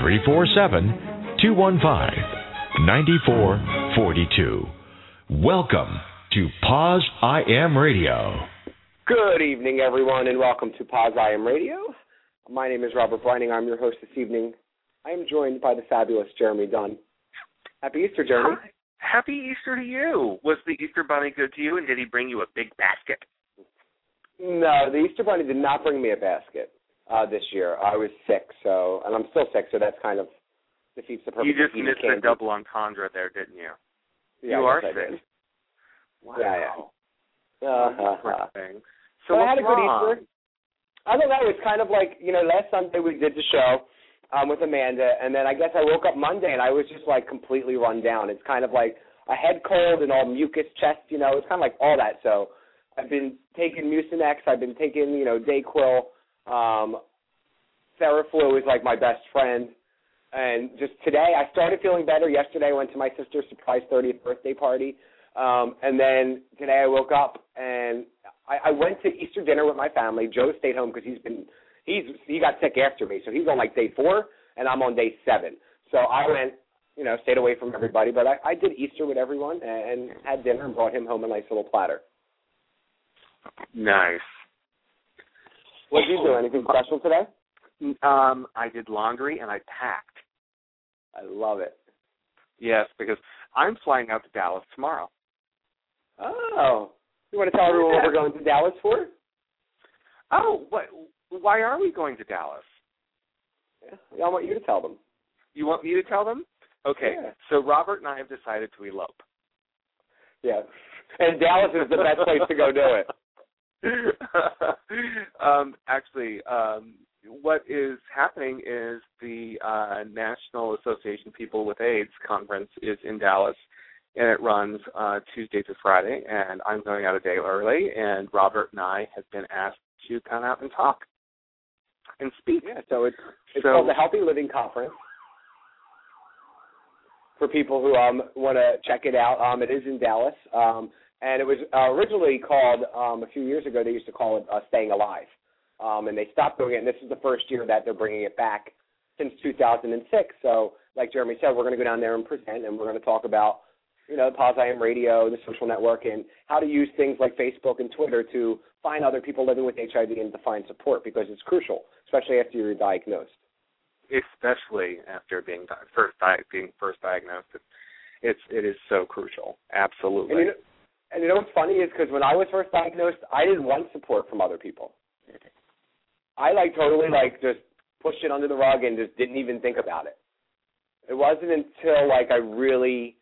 347 215 9442. Welcome to Pause I Am Radio. Good evening, everyone, and welcome to Pause I Am Radio. My name is Robert Breining. I'm your host this evening. I am joined by the fabulous Jeremy Dunn. Happy Easter, Jeremy. Hi. Happy Easter to you. Was the Easter Bunny good to you, and did he bring you a big basket? No, the Easter Bunny did not bring me a basket uh, this year. I was sick, so and I'm still sick, so that's kind of defeats the purpose. You just missed candy. the double entendre there, didn't you? Yeah, you I are sick. Wow. Yeah, yeah. Uh, uh, thing. So, So I had a good wrong? Easter. I don't know. It's kind of like you know, last Sunday we did the show um, with Amanda, and then I guess I woke up Monday and I was just like completely run down. It's kind of like a head cold and all mucus chest. You know, it's kind of like all that. So I've been taking Mucinex. I've been taking you know Dayquil. Um, Theraflu is like my best friend. And just today, I started feeling better. Yesterday, I went to my sister's surprise 30th birthday party. Um, and then today, I woke up and I, I went to Easter dinner with my family. Joe stayed home because he's been he's he got sick after me, so he's on like day four, and I'm on day seven. So I went, you know, stayed away from everybody. But I, I did Easter with everyone and, and had dinner and brought him home a nice little platter. Nice. What did you do? Anything special today? Um, I did laundry and I packed. I love it. Yes, because I'm flying out to Dallas tomorrow. Oh, you want to tell everyone what we're going to Dallas for? Oh, what? Why are we going to Dallas? Yeah, I want you to tell them. You want me to tell them? Okay. Yeah. So Robert and I have decided to elope. Yeah, and Dallas is the best place to go do it. um, actually, um, what is happening is the uh, National Association of People with AIDS conference is in Dallas, and it runs uh, Tuesday to Friday. And I'm going out a day early, and Robert and I have been asked to come out and talk and speak. Yeah, so it's it's So- called the Healthy Living Conference. For people who um want to check it out, um, it is in Dallas, um, and it was uh, originally called um, a few years ago. They used to call it uh, Staying Alive, um, and they stopped doing it. And this is the first year that they're bringing it back since 2006. So, like Jeremy said, we're going to go down there and present, and we're going to talk about you know, Pause I Am Radio, the social network, and how to use things like Facebook and Twitter to find other people living with HIV and to find support because it's crucial, especially after you're diagnosed. especially after being di- first di- being first diagnosed. It's it's it is so crucial. Absolutely. And you know, and you know what's funny is because when I was first diagnosed, I didn't want support from other people. I like totally like just pushed it under the rug and just didn't even think about it. It wasn't until like I really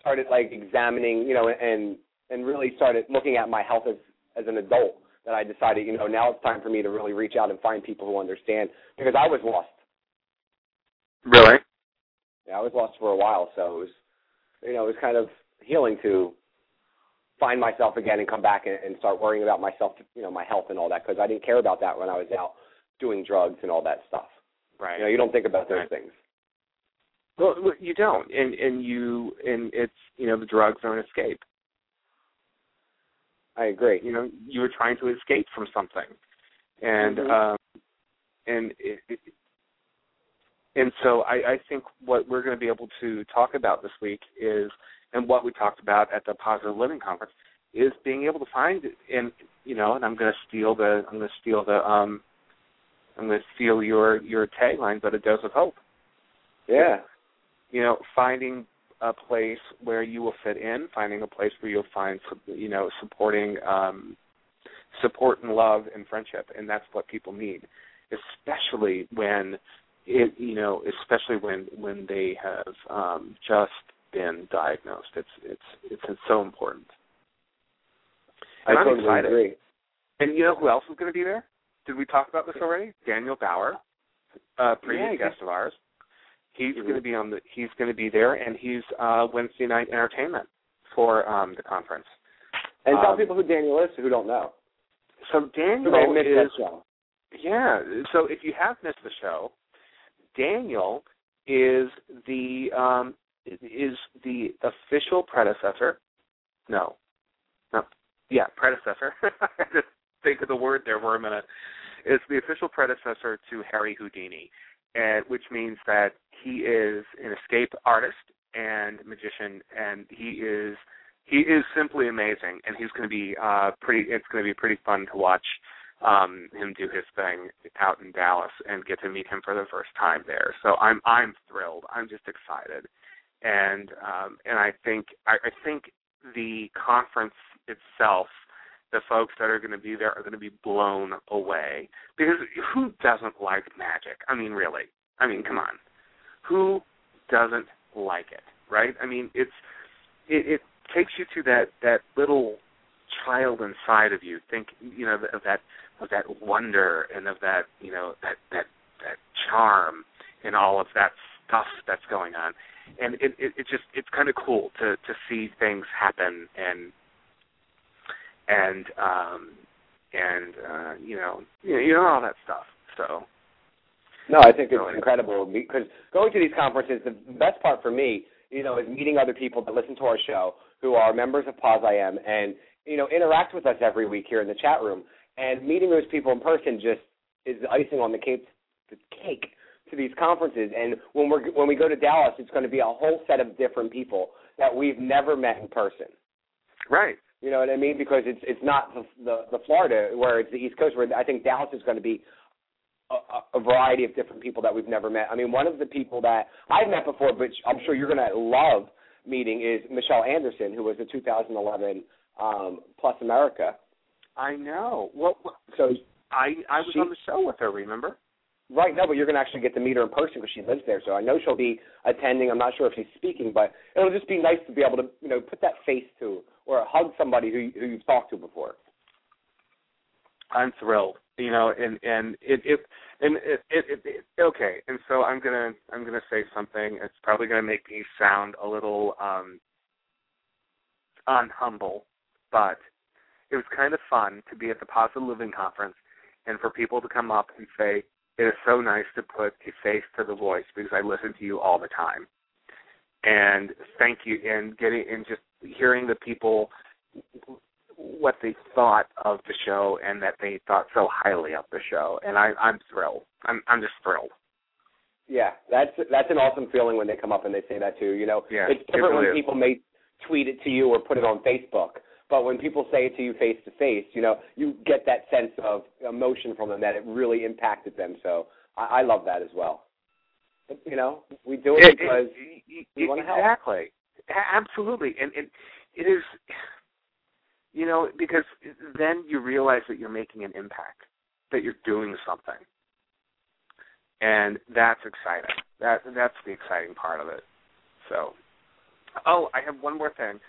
started like examining, you know, and and really started looking at my health as as an adult that I decided, you know, now it's time for me to really reach out and find people who understand because I was lost. really? Yeah, I was lost for a while, so it was, you know, it was kind of healing to find myself again and come back and, and start worrying about myself, you know, my health and all that because I didn't care about that when I was out doing drugs and all that stuff. Right. You know, you don't think about those Right. things. Well, you don't, and and you and it's you know the drugs are an escape. I agree. You know, you were trying to escape from something, and Mhm. um, and it, it, and so I, I think what we're going to be able to talk about this week is, and what we talked about at the Positive Living Conference is being able to find and you know, and I'm going to steal the I'm going to steal the um, I'm going to steal your your tagline, but a dose of hope. Yeah. you know, finding a place where you will fit in, finding a place where you'll find, you know, supporting, um, support and love and friendship, and that's what people need, especially when it, you know, especially when when they have um, just been diagnosed. It's it's it's, it's so important. And I I'm totally excited. agree. And you know who else is going to be there? Did we talk about this already? Daniel Bauer, uh, previous Yeah, guest of ours. He's Mhm. going to be on the. He's going to be there, and he's uh, Wednesday night entertainment for um, the conference. And tell Um, people who Daniel is who don't know. So Daniel is show. yeah. So if you have missed the show, Daniel is the um, is the official predecessor. No, no, yeah, predecessor. I to think of the word there for a minute. It's the official predecessor to Harry Houdini, and which means that he is an escape artist and magician, and he is he is simply amazing, and he's going to be uh, pretty. It's going to be pretty fun to watch um him do his thing out in Dallas and get to meet him for the first time there. So I'm I'm thrilled. I'm just excited. And um and I think I, I think the conference itself, the folks that are gonna be there are gonna be blown away. Because who doesn't like magic? I mean really. I mean, come on. Who doesn't like it? Right? I mean it's it, it takes you to that that little child inside of you think you know of that of that wonder and of that you know that that that charm and all of that stuff that's going on and it it, it just it's kind of cool to to see things happen and and um and uh you know you know, you know all that stuff so No, I think it's Really. incredible because going to these conferences, the best part for me, you know, is meeting other people that listen to our show who are members of Pause I Am and you know interact with us every week here in the chat room. And meeting those people in person just is the icing on the cake, the cake to these conferences. And when we're when we go to Dallas, it's going to be a whole set of different people that we've never met in person. right You know what I mean? Because it's it's not the the, the Florida where it's the East Coast where I think Dallas is going to be a, a- variety of different people that we've never met. I mean, one of the people that I've met before, but I'm sure you're going to love meeting is Michelle Anderson, who was the 2011 um, Plus America. I know what So I I was She- on the show with her remember right now, but you're going to actually get to meet her in person because she lives there. So I know she'll be attending. I'm not sure if she's speaking, but it'll just be nice to be able to you know put that face to or hug somebody who who you've talked to before. I'm thrilled. You know, and and it it and it, it, it, it okay. And so I'm gonna I'm gonna say something. It's probably gonna make me sound a little um unhumble, but it was kind of fun to be at the Positive Living Conference and for people to come up and say, It is so nice to put a face to the voice because I listen to you all the time. And thank you and getting and just hearing the people what they thought of the show and that they thought so highly of the show. And I I'm thrilled. I'm I'm just thrilled. Yeah, that's that's an awesome feeling when they come up and they say that too. You know, Yeah, it's it different really when is. people may tweet it to you or put it on Facebook. But when people say it to you face to face, you know, you get that sense of emotion from them that it really impacted them. So I, I love that as well. But, you know, we do it, because it- it- we wanna help. exactly, absolutely, and it it is, you know, because then you realize that you're making an impact, that you're doing something, and that's exciting. That that's the exciting part of it. So, oh, I have one more thing.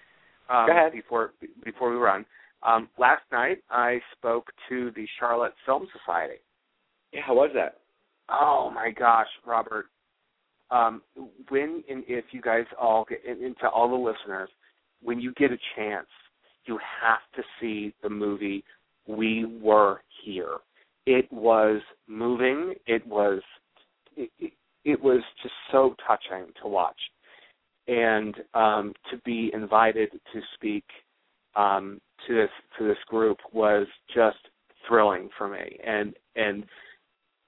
Um, Go ahead. Before before we run, um, last night I spoke to the Charlotte Film Society. yeah, how was that? Oh my gosh, Robert. Um, when and if you guys all get and all the listeners, when you get a chance, you have to see the movie We Were Here. It was moving. It was it, it, it was just so touching to watch, and um, to be invited to speak um, to this to this group was just thrilling for me, and and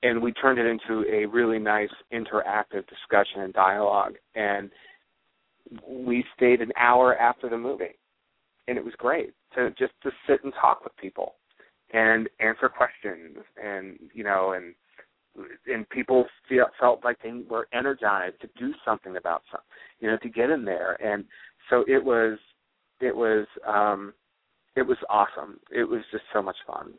and we turned it into a really nice interactive discussion and dialogue. And we stayed an hour after the movie. And it was great to just to sit and talk with people and answer questions and you know and and people feel, felt like they were energized to do something about some you know to get in there and so it was it was um it was awesome it was just so much fun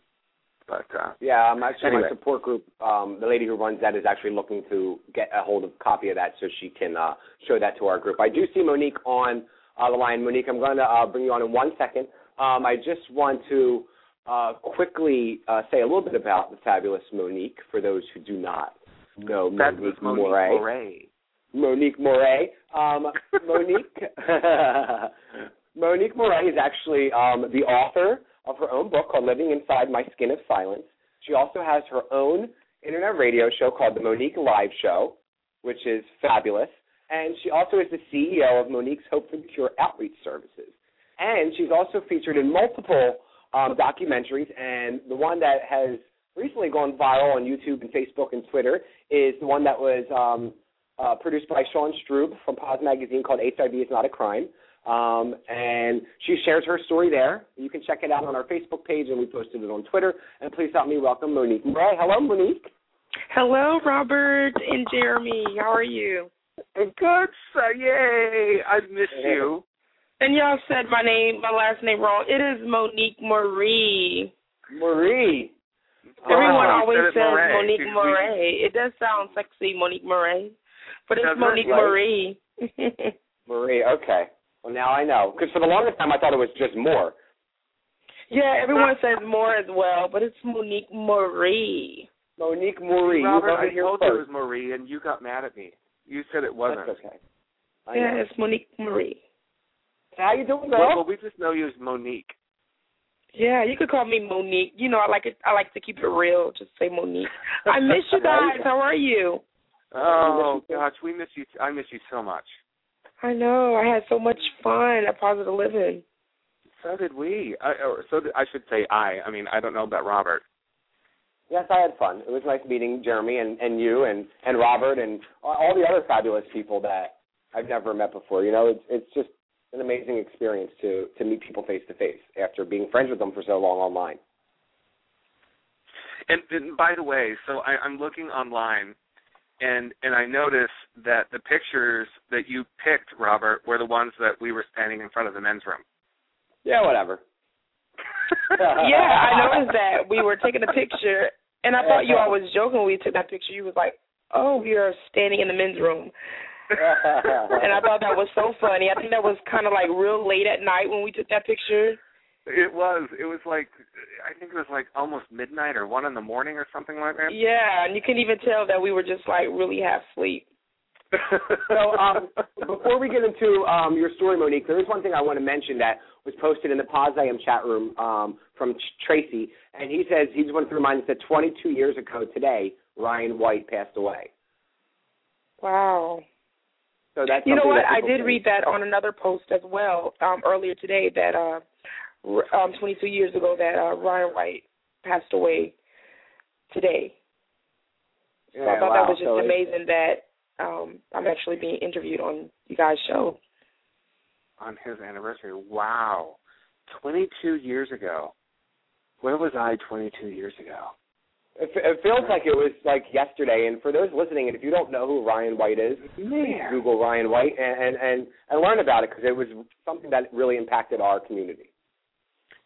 but uh Yeah, I'm actually Anyway. my support group. Um, the lady who runs that is actually looking to get a hold of a copy of that so she can uh, show that to our group. I do see Monique on uh, the line. Monique, I'm going to uh, bring you on in one second. Um, I just want to uh, quickly uh, say a little bit about the fabulous Monique for those who do not know that was Monique Monique. Moret. Monique Moray. Um, Monique Monique Moray is actually um, the author of her own book called Living Inside My Skin of Silence. She also has her own internet radio show called The Monique Live Show, which is fabulous. And she also is the CEO of Monique's Hope for the Cure Outreach Services. And she's also featured in multiple um, documentaries, and the one that has recently gone viral on YouTube and Facebook and Twitter is the one that was um, uh, produced by Sean Strub from POZ Magazine called HIV is Not a Crime. Um, and she shares her story there. You can check it out on our Facebook page, and we posted it on Twitter. And please help me welcome Monique Moray. Hello, Monique. Hello, Robert and Jeremy. How are you? Good, sir. Yay! I've missed you. And y'all said my name, my last name wrong. It is Monique Moree. Moree. Everyone Oh, always says it Moray. Monique We- Moray. It does sound sexy, Monique Moray, but it's Does it? Monique Right. Moree. Moree. Okay. Well, now I know. Because for the longest time, I thought it was just more. yeah, everyone says more as well, but it's Monique Moree. Monique Moree. Robert, you heard I it here told you it was. Moree, and you got mad at me. You said it wasn't. That's okay. I Yeah, know. it's Monique Moree. How you doing, Well, girl? well, we just know you as Monique. Yeah, you could call me Monique. You know, I like it. I like to keep it real. Just say Monique. I miss you guys. How are you? Oh gosh, we miss you. I miss you so much. I know. I had so much fun at Positive Living. So did we. I, or so did, I should say I. I mean, I don't know about Robert. Yes, I had fun. It was nice meeting Jeremy and, and you and, and Robert and all- all the other fabulous people that I've never met before. You know, it's it's just an amazing experience to to meet people face to face after being friends with them for so long online. And, and by the way, so I, I'm looking online, and and I notice that the pictures that you picked, Robert, were the ones that we were standing in front of the men's room. Yeah, whatever. yeah, I noticed that we were taking a picture, and I thought you all was joking when we took that picture. You was like, "Oh, we are standing in the men's room," and I thought that was so funny. I think that was kind of like real late at night when we took that picture. It was. It was like I think it was like almost midnight or one in the morning or something like that. Yeah, and you can even tell that we were just like really half asleep. so um, before we get into um, your story, Monique, there is one thing I want to mention that was posted in the Pazam chat room um, from Ch- Tracy, and he says he just wanted to remind us that 22 years ago today, Ryan White passed away. Wow. So that's You know what? I did can- read that on another post as well um, earlier today that uh, um, 22 years ago that uh, Ryan White passed away today. So Yeah, I thought wow. that was just So amazing that um, I'm actually being interviewed on you guys' show. on his anniversary. Wow. 22 years ago. Where was I 22 years ago? It, it feels like it was like yesterday. And for those listening, and if you don't know who Ryan White is, please Google Ryan White and and and, and learn about it because it was something that really impacted our community.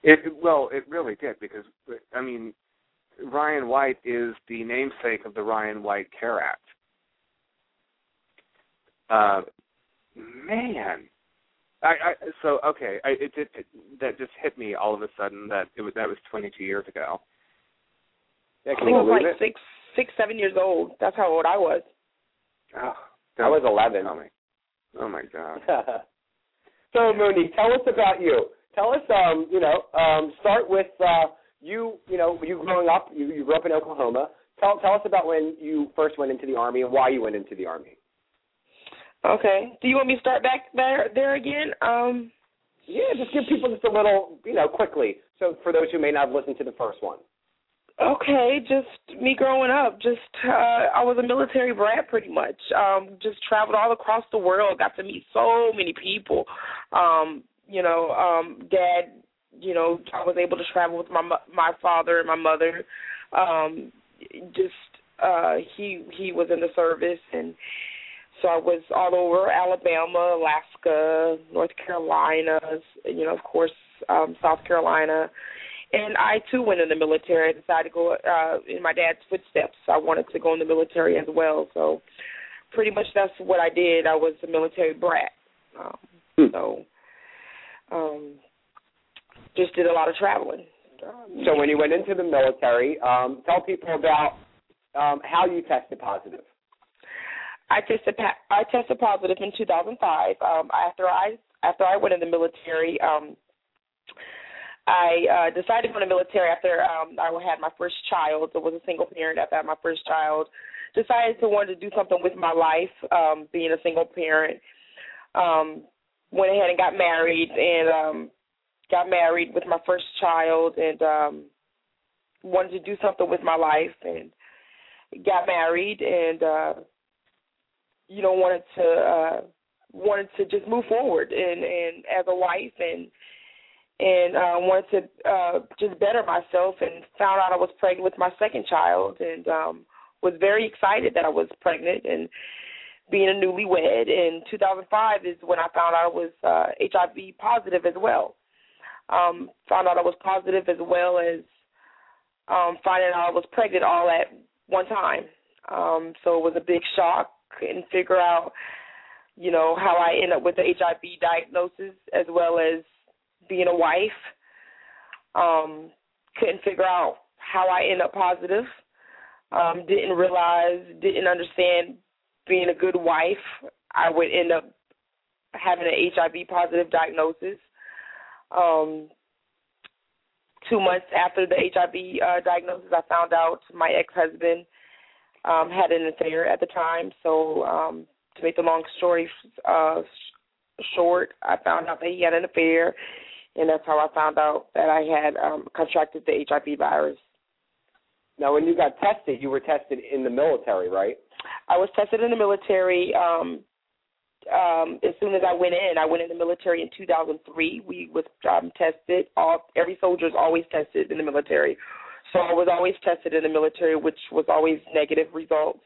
It well, it really did because I mean, Ryan White is the namesake of the Ryan White Care Act. Uh, man, I, I so okay. I it did it, that just hit me all of a sudden that it was that was 22 years ago. Yeah, I can I was like it? six, six, seven years old. That's how old I was. Oh, I was 11. Tell me. Oh my god. so Monique, tell us about you. Tell us, um, you know, um, start with uh, you. You know, you growing up. You, you grew up in Oklahoma. Tell tell us about when you first went into the army and why you went into the army. Okay. Do you want me to start back there there again? Um Yeah, just give people just a little, you know, quickly. So for those who may not have listened to the first one. Okay, just me growing up. Just uh I was a military brat pretty much. Um just traveled all across the world, got to meet so many people. Um, you know, um dad, you know, I was able to travel with my my father and my mother. Um just uh he he was in the service and so I was all over Alabama, Alaska, North Carolina, you know, of course, um South Carolina and I too went in the military. I decided to go uh, in my dad's footsteps. I wanted to go in the military as well. So pretty much that's what I did. I was a military brat. Um, Hmm. so um, just did a lot of traveling. So when you went into the military, um, tell people about um, how you tested positive. I tested I tested positive in 2005. Um, after I after I went in the military, um, I uh, decided to go in the military after um, I had my first child. I was a single parent after I had my first child. Decided to want to do something with my life, um, being a single parent. Um, went ahead and got married and um, got married with my first child and um, wanted to do something with my life and got married and uh, you know wanted to uh, wanted to just move forward and and as a wife and and uh, wanted to uh, just better myself and found out I was pregnant with my second child and um, was very excited that I was pregnant and being a newlywed in 2005 is when I found out I was uh, HIV positive as well. Um, found out I was positive as well as um, finding out I was pregnant all at one time. Um, so it was a big shock. Couldn't figure out, you know, how I ended up with the HIV diagnosis as well as being a wife. Um, couldn't figure out how I end up positive. Um, didn't realize, didn't understand being a good wife, I would end up having an HIV positive diagnosis. Um, two months after the HIV uh, diagnosis, I found out my ex-husband um, had an affair at the time. So, um, to make the long story uh, short, I found out that he had an affair and that's how I found out that I had um, contracted the HIV virus. Now, when you got tested, you were tested in the military, right? I was tested in the military. Um, um, as soon as I went in, I went in the military in 2003. We was um, tested. All every soldier is always tested in the military, so I was always tested in the military, which was always negative results.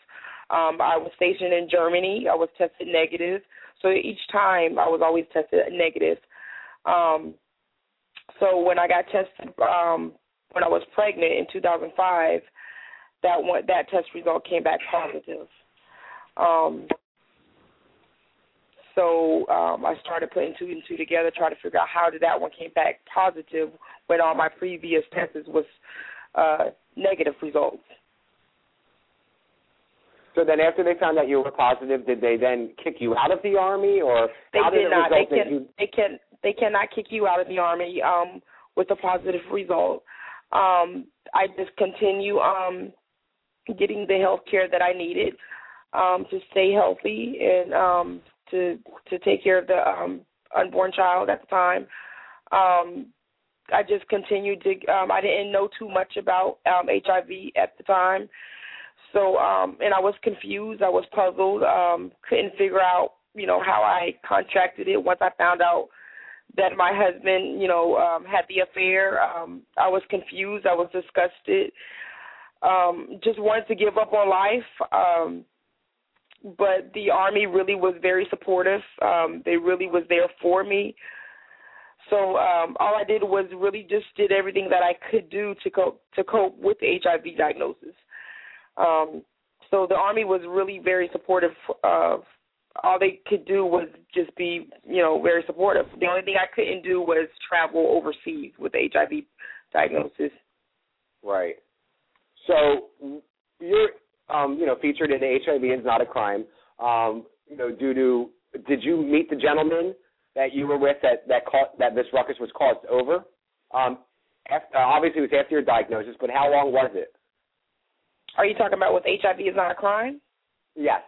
Um, I was stationed in Germany. I was tested negative. So each time I was always tested negative. Um, so when I got tested um, when I was pregnant in 2005, that one that test result came back positive. Um, so um, I started putting two and two together, trying to figure out how did that one came back positive when all my previous tests was uh, negative results. So then, after they found out you were positive, did they then kick you out of the army, or they how did, did not? They can. You... They can. They cannot kick you out of the army um, with a positive result. Um, I just continue um, getting the health care that I needed um, to stay healthy and um, to to take care of the um, unborn child at the time. Um, I just continued to. Um, I didn't know too much about um, HIV at the time, so um, and I was confused. I was puzzled. Um, couldn't figure out, you know, how I contracted it. Once I found out that my husband, you know, um, had the affair, um, I was confused. I was disgusted. Um, just wanted to give up on life. Um, but the army really was very supportive. Um, they really was there for me. So um, all I did was really just did everything that I could do to cope to cope with the HIV diagnosis. Um, so the army was really very supportive of all they could do was just be, you know, very supportive. The only thing I couldn't do was travel overseas with HIV diagnosis. Right. So you're, um, you know, featured in HIV is not a crime. Um, you know, due to did you meet the gentleman that you were with that that caught, that this ruckus was caused over? Um, after, obviously, it was after your diagnosis, but how long was it? Are you talking about with HIV is not a crime? Yes.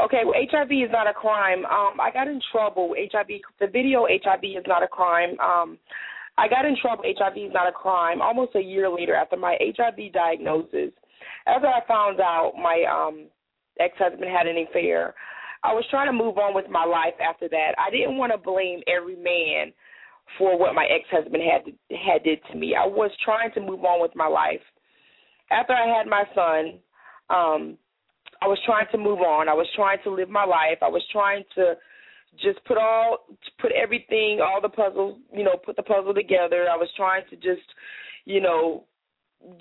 Okay, well, HIV is not a crime. Um, I got in trouble. HIV, the video HIV is not a crime. Um, I got in trouble. HIV is not a crime. Almost a year later, after my HIV diagnosis, after I found out my um, ex-husband had an affair, I was trying to move on with my life after that. I didn't want to blame every man for what my ex-husband had had did to me. I was trying to move on with my life. After I had my son, um, I was trying to move on. I was trying to live my life. I was trying to just put all put everything, all the puzzles, you know, put the puzzle together. I was trying to just, you know,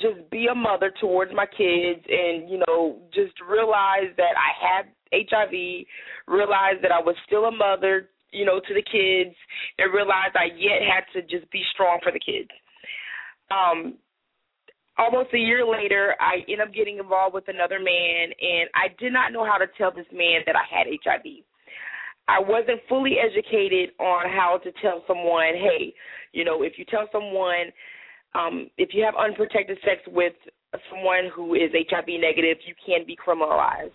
just be a mother towards my kids and, you know, just realize that I had HIV, realize that I was still a mother, you know, to the kids, and realize I yet had to just be strong for the kids. Um almost a year later, I end up getting involved with another man, and I did not know how to tell this man that I had HIV. I wasn't fully educated on how to tell someone, hey, you know, if you tell someone, um, if you have unprotected sex with someone who is HIV negative, you can be criminalized.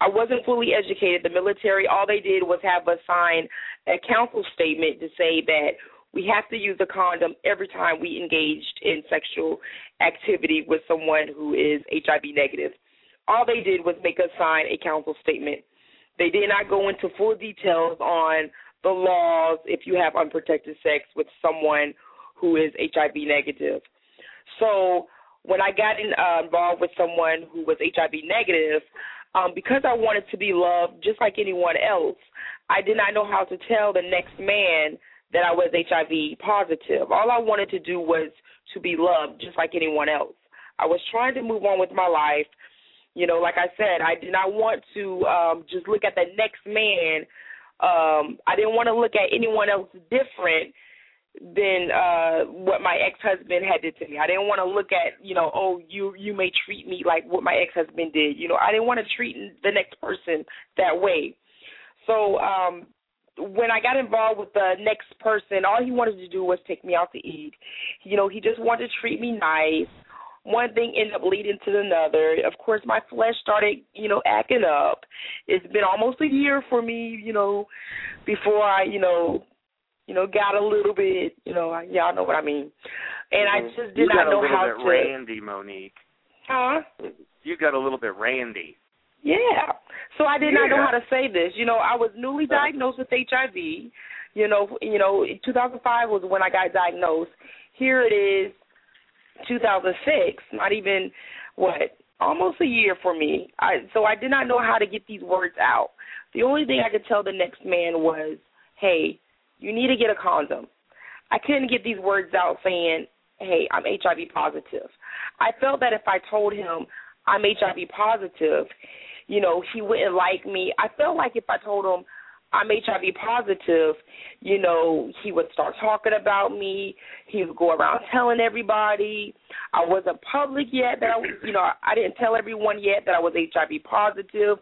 I wasn't fully educated. The military, all they did was have us sign a council statement to say that we have to use a condom every time we engaged in sexual activity with someone who is HIV negative. All they did was make us sign a council statement. They did not go into full details on the laws if you have unprotected sex with someone who is HIV negative. So when I got in, uh, involved with someone who was HIV negative, um, because I wanted to be loved just like anyone else, I did not know how to tell the next man that I was HIV positive. All I wanted to do was to be loved just like anyone else. I was trying to move on with my life. You know, like I said, I did not want to um just look at the next man. Um I didn't want to look at anyone else different than uh what my ex-husband had did to me. I didn't want to look at, you know, oh, you you may treat me like what my ex-husband did. You know, I didn't want to treat the next person that way. So, um when I got involved with the next person, all he wanted to do was take me out to eat. You know, he just wanted to treat me nice. One thing ended up leading to another. Of course, my flesh started, you know, acting up. It's been almost a year for me, you know, before I, you know, you know, got a little bit, you know, y'all know what I mean. And I mm-hmm. just did you not know how to. Randy, Monique. Huh? You got a little bit Randy. Yeah. So I did yeah. not know how to say this. You know, I was newly uh-huh. diagnosed with HIV. You know, you know, 2005 was when I got diagnosed. Here it is, 2006. Not even what, almost a year for me. I so I did not know how to get these words out. The only thing I could tell the next man was, "Hey, you need to get a condom." I couldn't get these words out saying, "Hey, I'm HIV positive." I felt that if I told him I'm HIV positive, you know, he wouldn't like me. I felt like if I told him I'm HIV positive, you know, he would start talking about me. He would go around telling everybody. I wasn't public yet that I, you know, I didn't tell everyone yet that I was HIV positive.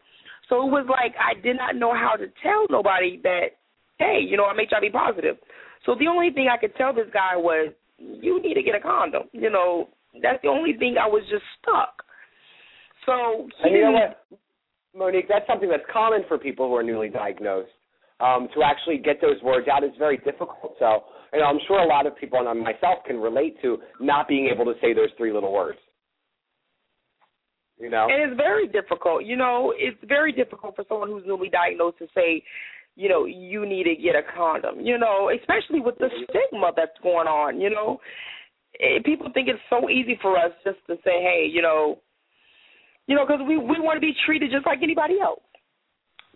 So it was like I did not know how to tell nobody that, hey, you know, I'm HIV positive. So the only thing I could tell this guy was, you need to get a condom. You know, that's the only thing I was just stuck. So he and you know what? Monique, that's something that's common for people who are newly diagnosed. Um, to actually get those words out is very difficult. So, know, I'm sure a lot of people, and I myself, can relate to not being able to say those three little words. You know, and it's very difficult. You know, it's very difficult for someone who's newly diagnosed to say, you know, you need to get a condom. You know, especially with the stigma that's going on. You know, people think it's so easy for us just to say, hey, you know, you know, because we we want to be treated just like anybody else.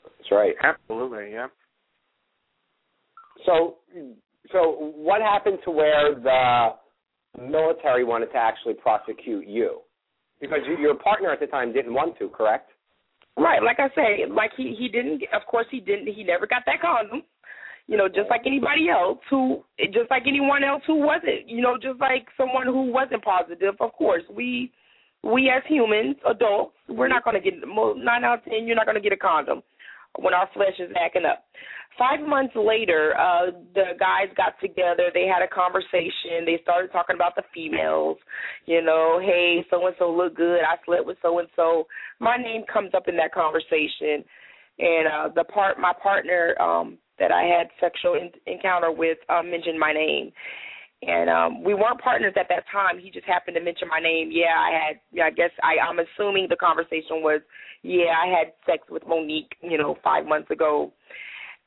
That's right. Absolutely, yeah. So, so what happened to where the military wanted to actually prosecute you? Because your partner at the time didn't want to, correct? Right. Like I say, like he he didn't. Of course, he didn't. He never got that condom. You know, just like anybody else who, just like anyone else who wasn't. You know, just like someone who wasn't positive. Of course, we we as humans, adults, we're not going to get nine out of ten. You're not going to get a condom when our flesh is acting up. Five months later, uh, the guys got together. They had a conversation. They started talking about the females. You know, hey, so and so look good. I slept with so and so. My name comes up in that conversation, and uh, the part my partner um, that I had sexual in- encounter with uh, mentioned my name and um we weren't partners at that time. He just happened to mention my name. Yeah, I had. Yeah, I guess I, I'm assuming the conversation was, yeah, I had sex with Monique, you know, five months ago.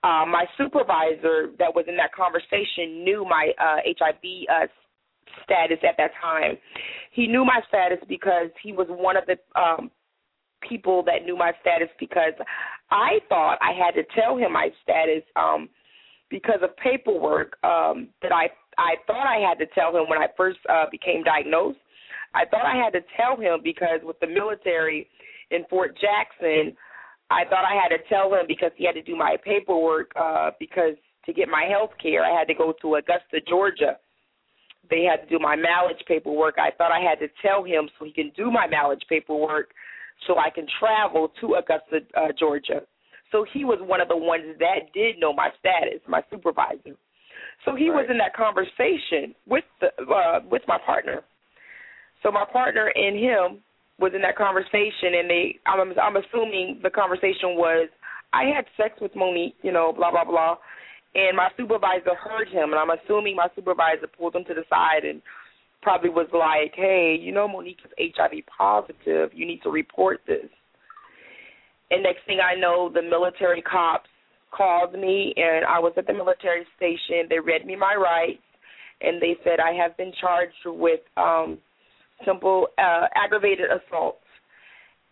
Uh, my supervisor that was in that conversation knew my uh, HIV uh, status at that time. He knew my status because he was one of the um, people that knew my status because I thought I had to tell him my status um, because of paperwork um, that I I thought I had to tell him when I first uh, became diagnosed. I thought I had to tell him because with the military in Fort Jackson, I thought I had to tell him because he had to do my paperwork uh, because to get my health care, I had to go to Augusta, Georgia. they had to do my mileage paperwork. I thought I had to tell him so he can do my mileage paperwork so I can travel to Augusta, uh, Georgia. So he was one of the ones that did know my status, my supervisor. So he right. was in that conversation with the uh, with my partner. So my partner and him was in that conversation, and they I'm I'm assuming the conversation was I had sex with Monique, you know, blah blah blah, and my supervisor heard him, and I'm assuming my supervisor pulled him to the side and probably was like, hey, you know, Monique is HIV positive. You need to report this. And next thing I know, the military cops called me, and I was at the military station. They read me my rights, and they said I have been charged with um simple uh, aggravated assault.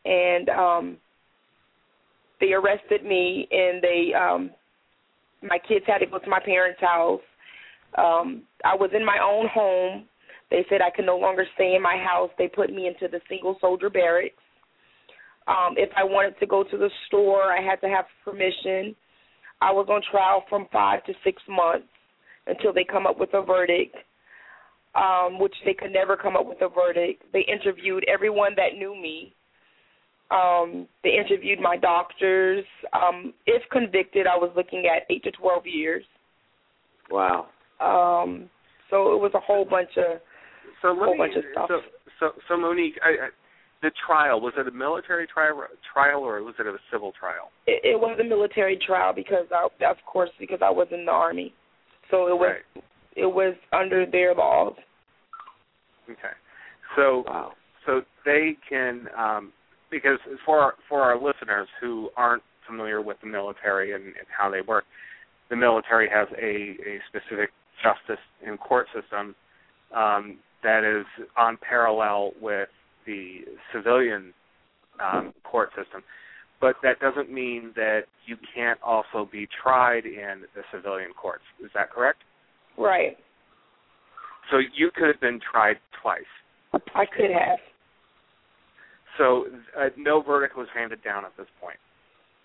And um they arrested me, and they um my kids had to go to my parents' house. Um, I was in my own home. They said I could no longer stay in my house. They put me into the single soldier barracks. Um, if I wanted to go to the store, I had to have permission. I was on trial from five to six months until they come up with a verdict, um, which they could never come up with a verdict. They interviewed everyone that knew me. Um, they interviewed my doctors. Um, if convicted, I was looking at eight to twelve years. Wow. Um, so it was a whole bunch of so whole me, bunch of stuff. So, so, so Monique, I, I, the trial was it a military trial, trial or was it a civil trial? It, it was a military trial because, I, of course, because I was in the army, so it was right. it was under their laws. Okay, so Wow. so they can um, because for for our listeners who aren't familiar with the military and, and how they work, the military has a, a specific justice and court system um, that is on parallel with the civilian um, court system. But that doesn't mean that you can't also be tried in the civilian courts. Is that correct? Right. So you could have been tried twice. I could have. So uh, no verdict was handed down at this point.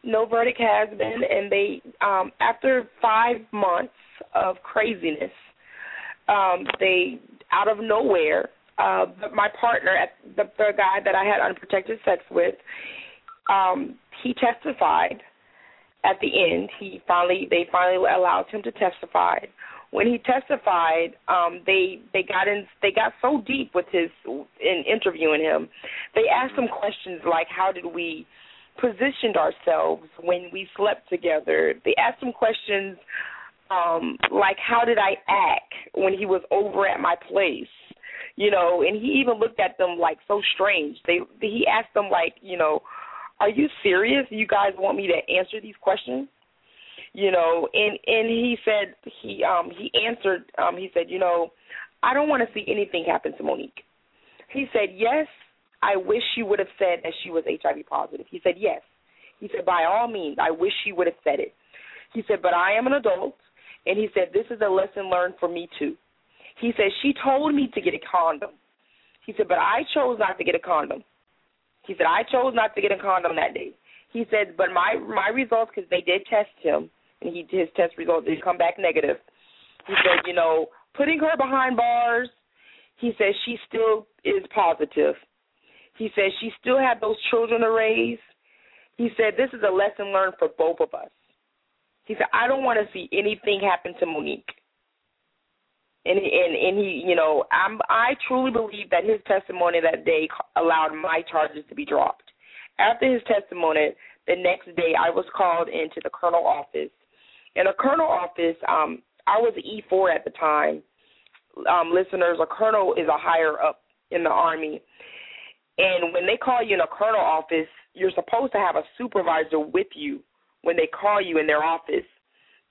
No verdict has been, and they um, after five months of craziness, um, they out of nowhere, uh, my partner, the, the guy that I had unprotected sex with, um, he testified. At the end, he finally they finally allowed him to testify. When he testified, um, they they got in they got so deep with his in interviewing him. They asked him questions like, "How did we?" positioned ourselves when we slept together. They asked him questions um like how did I act when he was over at my place? You know, and he even looked at them like so strange. They he asked them like, you know, are you serious? You guys want me to answer these questions? You know, and and he said he um he answered um he said, you know, I don't want to see anything happen to Monique. He said, "Yes, I wish you would have said that she was HIV positive." He said, "Yes." He said, "By all means, I wish she would have said it." He said, "But I am an adult." And he said, This is a lesson learned for me too. He said, She told me to get a condom. He said, But I chose not to get a condom. He said, I chose not to get a condom that day. He said, But my my results, because they did test him, and he his test results did come back negative. He said, You know, putting her behind bars, he said she still is positive. He said she still had those children to raise. He said, This is a lesson learned for both of us. He said, I don't want to see anything happen to Monique. And and and he, you know, I'm I truly believe that his testimony that day allowed my charges to be dropped. After his testimony, the next day I was called into the colonel office. In a colonel office, um, I was an E4 at the time. Um, listeners, a colonel is a higher up in the army. And when they call you in a colonel office, you're supposed to have a supervisor with you when they call you in their office.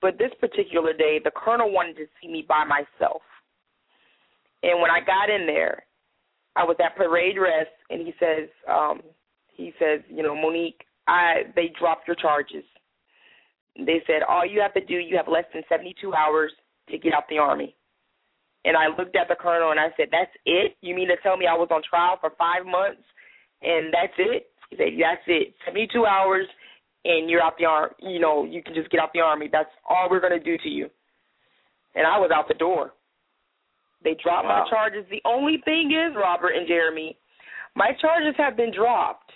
But this particular day, the colonel wanted to see me by myself. And when I got in there, I was at parade rest, and he says, um, he says, you know, Monique, I they dropped your charges. They said all you have to do, you have less than 72 hours to get out the army. And I looked at the colonel and I said, "That's it? You mean to tell me I was on trial for five months, and that's it?" He said, "That's it. 72 hours, and you're out the army. You know, you can just get out the army. That's all we're gonna do to you." And I was out the door. They dropped Wow. my charges. The only thing is, Robert and Jeremy, my charges have been dropped.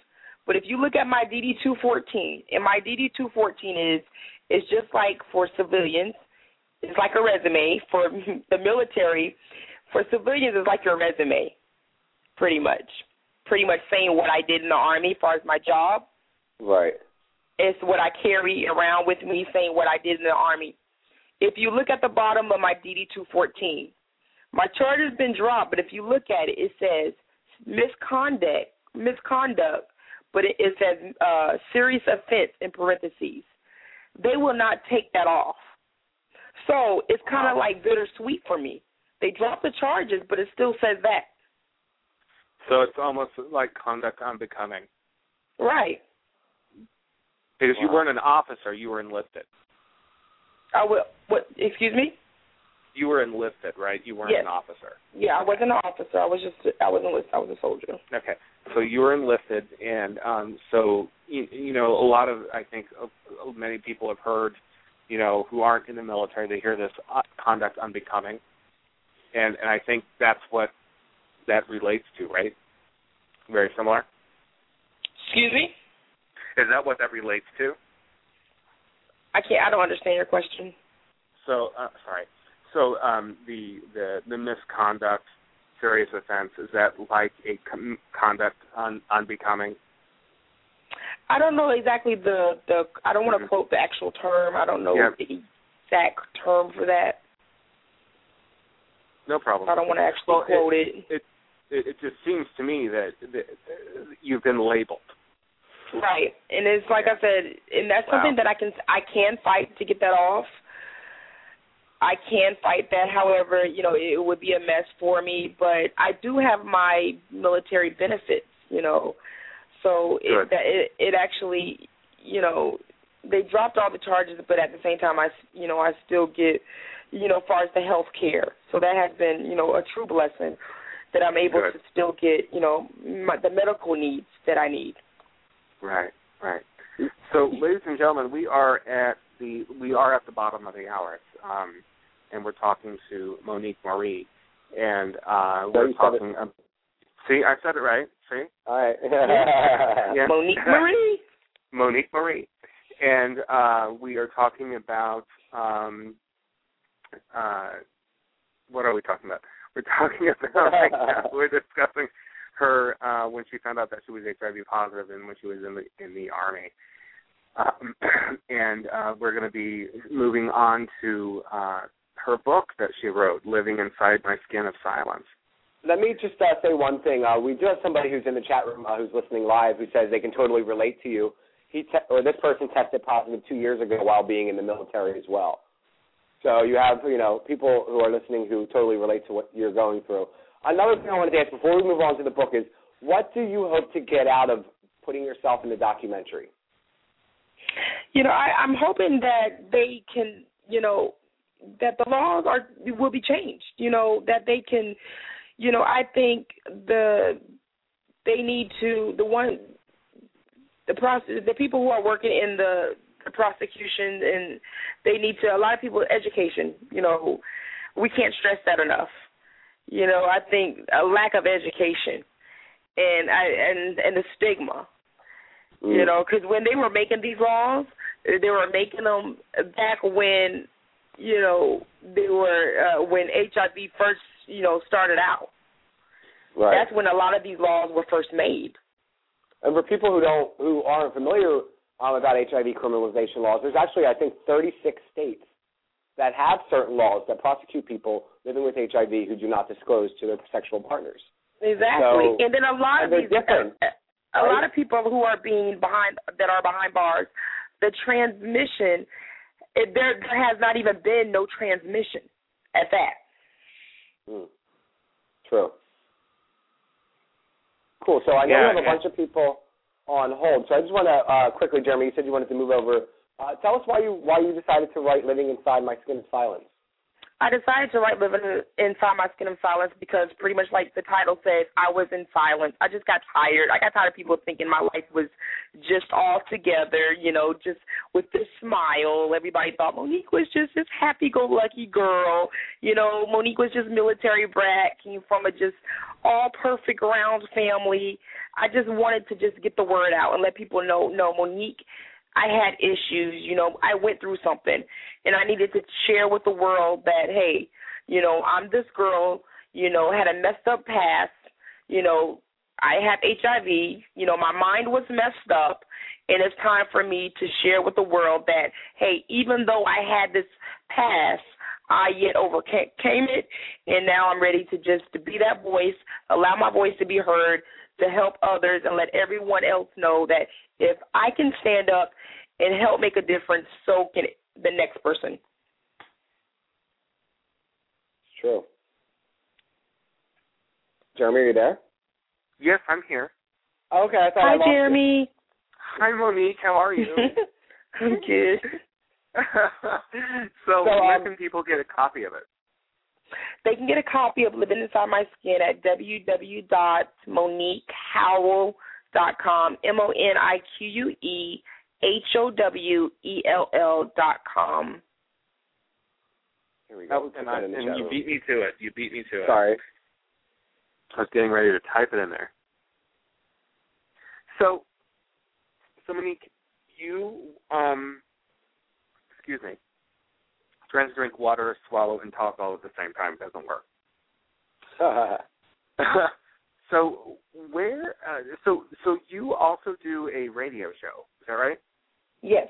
But if you look at my DD two fourteen, and my DD two fourteen is is just like for civilians, it's like a resume. For the military, for civilians, it's like your resume, pretty much. Pretty much saying what I did in the army as far as my job. Right. It's what I carry around with me, saying what I did in the army. If you look at the bottom of my DD two fourteen, my charge has been dropped, but if you look at it, it says misconduct, misconduct, but it, it says uh, serious offense in parentheses. They will not take that off. So it's kind of like bittersweet for me. They dropped the charges, but it still says that. So it's almost like conduct unbecoming. Right. Because you weren't an officer, you were enlisted. I will. What? Excuse me. You were enlisted, right? You weren't Yes. an officer. Yeah, I wasn't an officer. I was just. I wasn't. enlisted. I was a soldier. Okay, so you were enlisted, and um, so you, you know a lot of I think uh, many people have heard, you know, who aren't in the military, they hear this uh, conduct unbecoming, and and I think that's what that relates to, right? Very similar. Excuse me. Is that what that relates to? I can't. I don't understand your question. So uh, sorry. So um, the the the misconduct, serious offense, is that like a com- conduct un- unbecoming? I don't know exactly the the. I don't want to Mhm. quote the actual term. I don't know Yeah. the exact term for that. No problem. I don't want to actually Well, quote it. it, it just seems to me that, that you've been labeled. Right, and it's like I said, and that's Wow. something that I can I can fight to get that off. I can fight that. However, you know, it would be a mess for me. But I do have my military benefits. You know, so it Good. it, it actually, you know, they dropped all the charges, but at the same time, I you know I still get, you know, as far as the health care. So that has been you know a true blessing that I'm able Good. to still get you know my, the medical needs that I need. Right, right. So, ladies and gentlemen, we are at the we are at the bottom of the hour, um, and we're talking to Monique Marie, and uh, we're you said it- talking. Um, see, I said it right. See, All right. Yeah. Monique Marie. Monique Marie, and uh, we are talking about um, uh, what are we talking about? We're talking about right now, we're discussing her uh, when she found out that she was HIV positive and when she was in the in the army, um, and uh, we're going to be moving on to uh, her book that she wrote, "Living Inside My Skin of Silence." Let me just uh, say one thing. Uh, we do have somebody who's in the chat room uh, who's listening live who says they can totally relate to you. He te- or this person tested positive two years ago while being in the military as well. So you have you know people who are listening who totally relate to what you're going through. Another thing I wanted to ask before we move on to the book is, what do you hope to get out of putting yourself in the documentary? You know, I, I'm hoping that they can, you know, that the laws are will be changed. You know, that they can, you know, I think the they need to the one the process the people who are working in the, the prosecution and they need to a lot of people education. You know, we can't stress that enough. You know, I think a lack of education and I and and the stigma you mm. know, because when they were making these laws, they were making them back when, you know, they were uh, when HIV first, you know, started out. right. That's when a lot of these laws were first made. And for people who don't, who aren't familiar um, about HIV criminalization laws, there's actually, I think, 36 states that have certain laws that prosecute people living with HIV who do not disclose to their sexual partners. Exactly, So- and then a lot of these, different, a, a right? lot of people who are being behind that are behind bars, the transmission, it, there there has not even been no transmission at that. Mm. True. Cool. So I know Yeah, we have a bunch of people on hold. So I just want to uh, quickly, Jeremy, you said you wanted to move over. Uh, tell us why you why you decided to write "Living Inside My Skin of Silence." I decided to write Living Inside My Skin in Silence because pretty much like the title says, I was in silence. I just got tired. I got tired of people thinking my life was just all together, you know, just with this smile. Everybody thought Monique was just this happy go lucky girl. You know, Monique was just military brat, came from a just all perfect round family. I just wanted to just get the word out and let people know no, Monique I had issues, you know, I went through something and I needed to share with the world that hey, you know, I'm this girl, you know, had a messed up past, you know, I have HIV, you know, my mind was messed up and it's time for me to share with the world that hey, even though I had this past, I yet overcame it and now I'm ready to just to be that voice, allow my voice to be heard, to help others and let everyone else know that if I can stand up and help make a difference, so can the next person. True. Jeremy, are you there? Yes, I'm here. Okay, I thought Hi, I lost Jeremy. You. Hi, Monique. How are you? I'm good. so, So, where um, can people get a copy of it? They can get a copy of Living Inside My Skin at www.moniquehowell.com. M O N I Q U E H O W E L L dot com. Here we go. Oh, and, I, and you beat me to it. You beat me to it. Sorry. I was getting ready to type it in there. So, so Monique, you um, excuse me, trying to drink water, swallow, and talk all at the same time doesn't work. so where? Uh, so so you also do a radio show, is that right? Yes.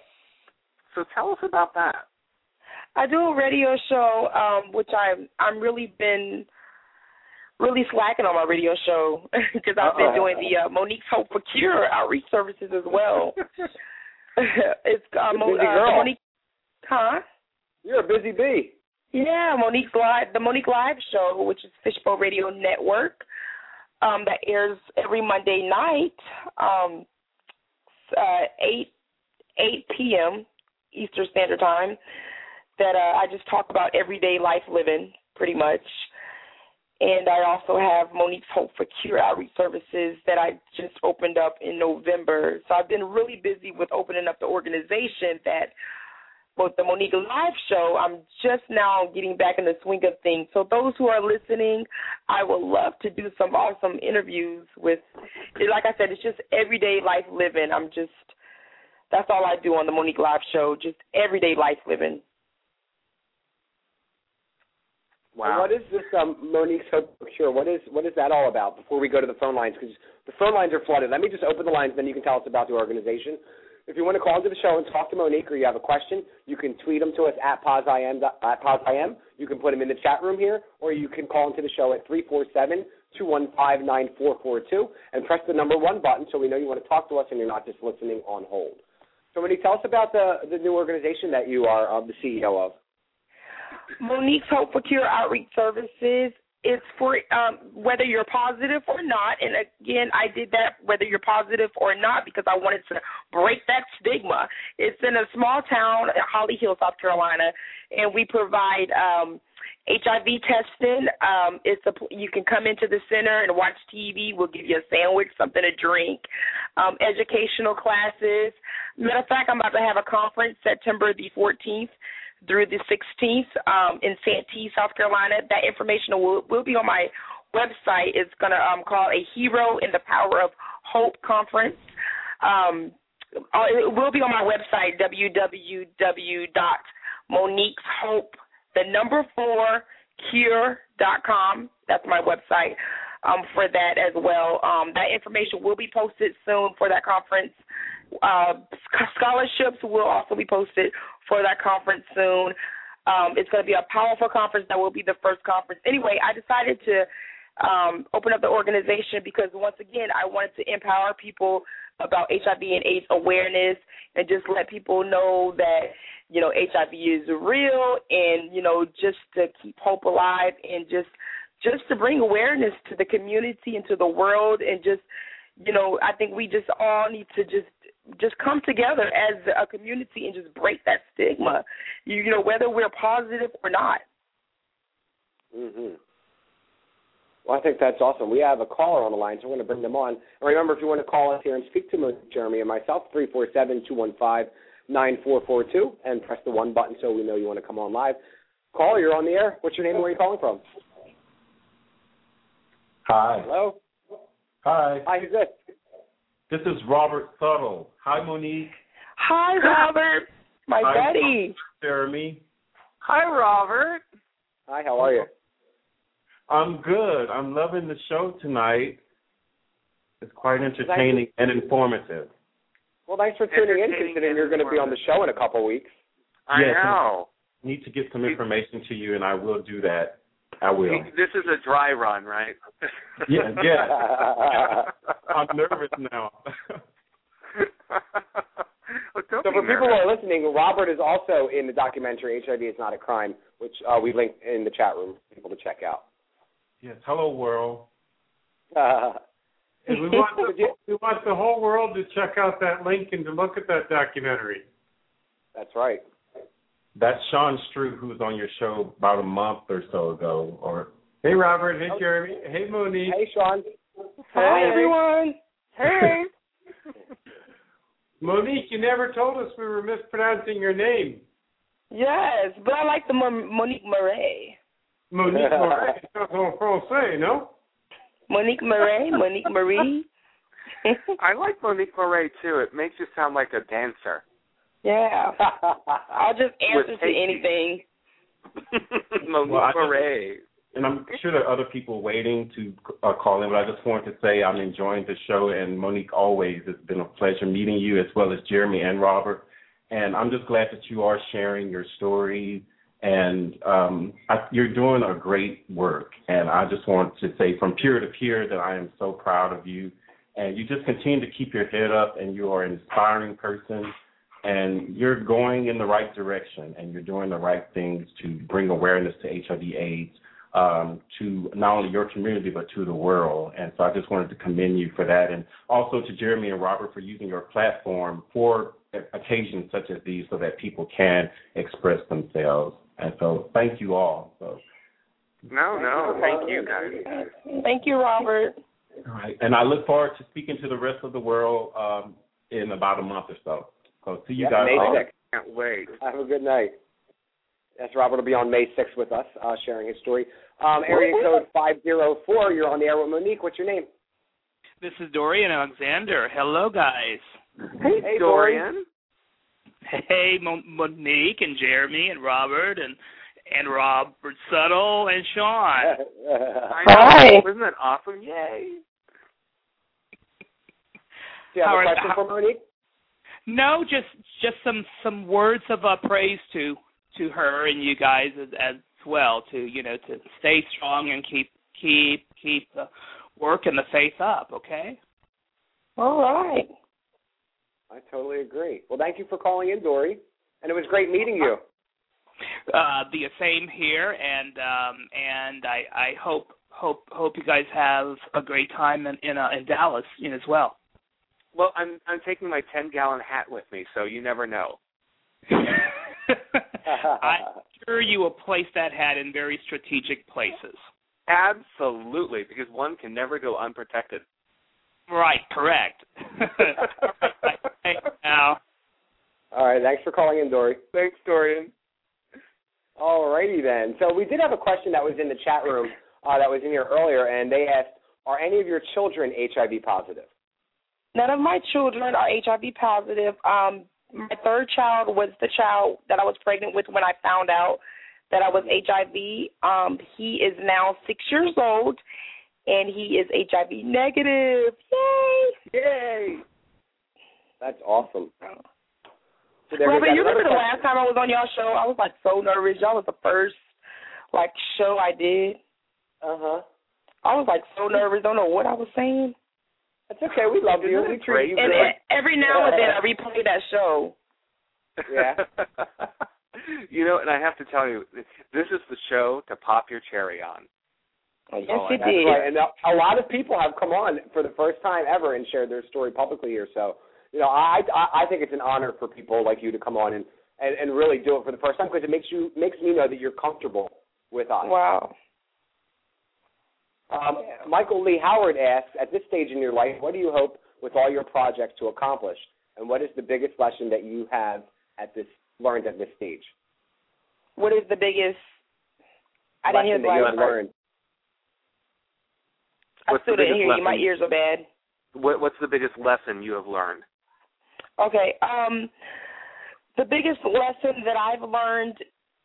So tell us about that. I do a radio show, um, which I'm I'm really been really slacking on my radio show because I've been doing the uh, Monique's Hope for Cure outreach services as well. it's uh, Mo- Busy uh, Monique, huh? You're a busy bee. Yeah, Monique's live, the Monique Live Show, which is Fishbowl Radio Network, um, that airs every Monday night, um, uh, eight eight p.m. Eastern Standard Time. That uh, I just talk about everyday life living, pretty much. And I also have Monique's Hope for Cure outreach services that I just opened up in November. So I've been really busy with opening up the organization that with the Monique Live show, I'm just now getting back in the swing of things. So those who are listening, I would love to do some awesome interviews with like I said, it's just everyday life living. I'm just that's all I do on the Monique Live show, just everyday life living. And what is this um, Monique's Hope for Cure? What is what is that all about? Before we go to the phone lines, because the phone lines are flooded. Let me just open the lines, then you can tell us about the organization. If you want to call into the show and talk to Monique, or you have a question, you can tweet them to us at PosIM. At PosIM. You can put them in the chat room here, or you can call into the show at three four seven two one five nine four four two and press the number one button so we know you want to talk to us and you're not just listening on hold. So, Monique, tell us about the the new organization that you are uh, the CEO of. Monique's Hope for Cure Outreach Services. It's for um, whether you're positive or not. And again, I did that whether you're positive or not because I wanted to break that stigma. It's in a small town, Holly Hill, South Carolina, and we provide um, HIV testing. Um, it's a you can come into the center and watch TV. We'll give you a sandwich, something to drink, um, educational classes. Matter of fact, I'm about to have a conference September the 14th through the 16th um, in Santee, South Carolina. That information will, will be on my website. It's going to um, call a Hero in the Power of Hope Conference. Um, uh, it will be on my website, www.moniqueshope, the number four, cure.com. That's my website um, for that as well. Um, that information will be posted soon for that conference. Uh, scholarships will also be posted for that conference soon. Um, it's going to be a powerful conference that will be the first conference. Anyway, I decided to um, open up the organization because once again, I wanted to empower people about HIV and AIDS awareness and just let people know that you know HIV is real and you know just to keep hope alive and just just to bring awareness to the community and to the world and just you know I think we just all need to just just come together as a community and just break that stigma. You, you know, whether we're positive or not. Mhm. Well, I think that's awesome. We have a caller on the line, so we're going to bring them on. And remember, if you want to call us here and speak to Jeremy and myself, three four seven two one five nine four four two, and press the one button so we know you want to come on live. Call, you're on the air. What's your name and where are you calling from? Hi. Hello? Hi. Hi, who's this? This is Robert Suttle. Hi, Monique. Hi, Robert, my Hi, buddy. Jeremy. Hi, Robert. Hi, how are you? I'm good. I'm loving the show tonight. It's quite entertaining and informative. Well, thanks for tuning in, Entertaining considering and you're going to be on the show in a couple of weeks. I Yes. know. Need to get some information to you, and I will do that. I will. This is a dry run, right? Yeah, yeah. I'm nervous now. Well, So be for people who are listening, Robert is also in the documentary HIV is Not a Crime, which uh, we linked in the chat room for people to check out. yes. Hello, world. Uh, And we want the, we want the whole world to check out that link and to look at that documentary. that's right. That's Sean Strub, who was on your show about a month or so ago. Or hey, Robert. Hey, Jeremy. Hey, Monique. Hey, Sean. Hi, Hey. everyone. Hey. Monique, you never told us we were mispronouncing your name. yes, but I like the Mon- Monique Murray. Monique Moret. That's en français, no? Monique Murray, Monique Marie. I like Monique Moret too. It makes you sound like a dancer. Yeah. I'll just answer to anything. Monique Well, I, and I'm sure there are other people waiting to uh, call in, but I just wanted to say I'm enjoying the show. And Monique, always, it's been a pleasure meeting you, as well as Jeremy and Robert. And I'm just glad that you are sharing your story. And um, I, you're doing a great work. And I just want to say from peer to peer that I am so proud of you. And you just continue to keep your head up, and you are an inspiring person. And you're going in the right direction, and you're doing the right things to bring awareness to HIV/AIDS um, to not only your community but to the world. And so I just wanted to commend you for that, and also to Jeremy and Robert for using your platform for occasions such as these, so that people can express themselves. And so thank you all. So No, no, thank you guys. Thank you, Robert. all right, and I look forward to speaking to the rest of the world um, in about a month or so. So see you Yep, guys. May all. 6th. Can't wait. Have a good night. Yes, Robert will be on May 6th with us, uh, sharing his story. Um, area code 504, you're on the air with Monique. What's your name? This is Dorian Alexander. Hello, guys. Hey, Hey, Dorian. Hey, Mon- Monique and Jeremy and Robert and and Robert Suttle and Sean. I Hi. know. Isn't that awesome? Yay. Do you have How a question how- for Monique? No, just just some some words of uh, praise to to her and you guys as, as well to you know to stay strong and keep keep keep the work and the faith up. Okay. All right. I totally agree. Well, thank you for calling in, Dory. And it was great meeting you. Uh, the same here, and um, and I I hope hope hope you guys have a great time in in, uh, in Dallas you know, as well. Well, I'm I'm taking my ten gallon hat with me, so you never know. I'm sure you will place that hat in very strategic places. Absolutely, because one can never go unprotected. Right, correct. Hey, now, All right, thanks for calling in, Dory. Thanks, Dorian. All righty then. So we did have a question that was in the chat room uh, that was in here earlier, and they asked, are any of your children HIV positive? None of my children are HIV positive. Um, my third child was the child that I was pregnant with when I found out that I was HIV. Um, he is now six years old, and he is HIV negative. Yay! Yay! That's awesome. So Robert, we you remember the last time I was on y'all show? I was like so nervous. Y'all was the first like show I did. Uh huh. I was like so nervous. Don't know what I was saying. That's okay. We love you. We treat you And good. every now and then I replay that show. Yeah. you know, and I have to tell you, this is the show to pop your cherry on. Yes, Oh, it did. right. And a a lot of people have come on for the first time ever and shared their story publicly here. So, you know, I I, I think it's an honor for people like you to come on and and, and really do it for the first time because it makes you makes me know that you're comfortable with us. Wow. Um, Michael Lee Howard asks, at this stage in your life, what do you hope with all your projects to accomplish, and what is the biggest lesson that you have at this learned at this stage? What is the biggest? I lesson didn't hear the that you have learned. I What's the still didn't biggest hear you. My lesson? ears are bad. What, what's the biggest lesson you have learned? Okay. Um the biggest lesson that I've learned,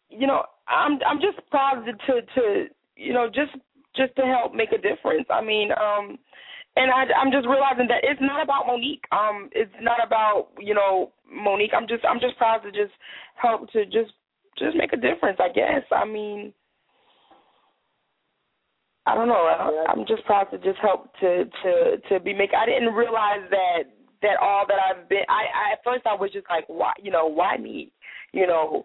you know, I'm I'm just proud to to, to you know, just just to help make a difference. I mean, um and I I'm just realizing that it's not about Monique. Um it's not about, you know, Monique. I'm just I'm just proud to just help to just just make a difference, I guess. I mean, I don't know. I, I'm just proud to just help to to to be make. I didn't realize that that all that I've been. I, I at first I was just like, why, you know, why me? You know,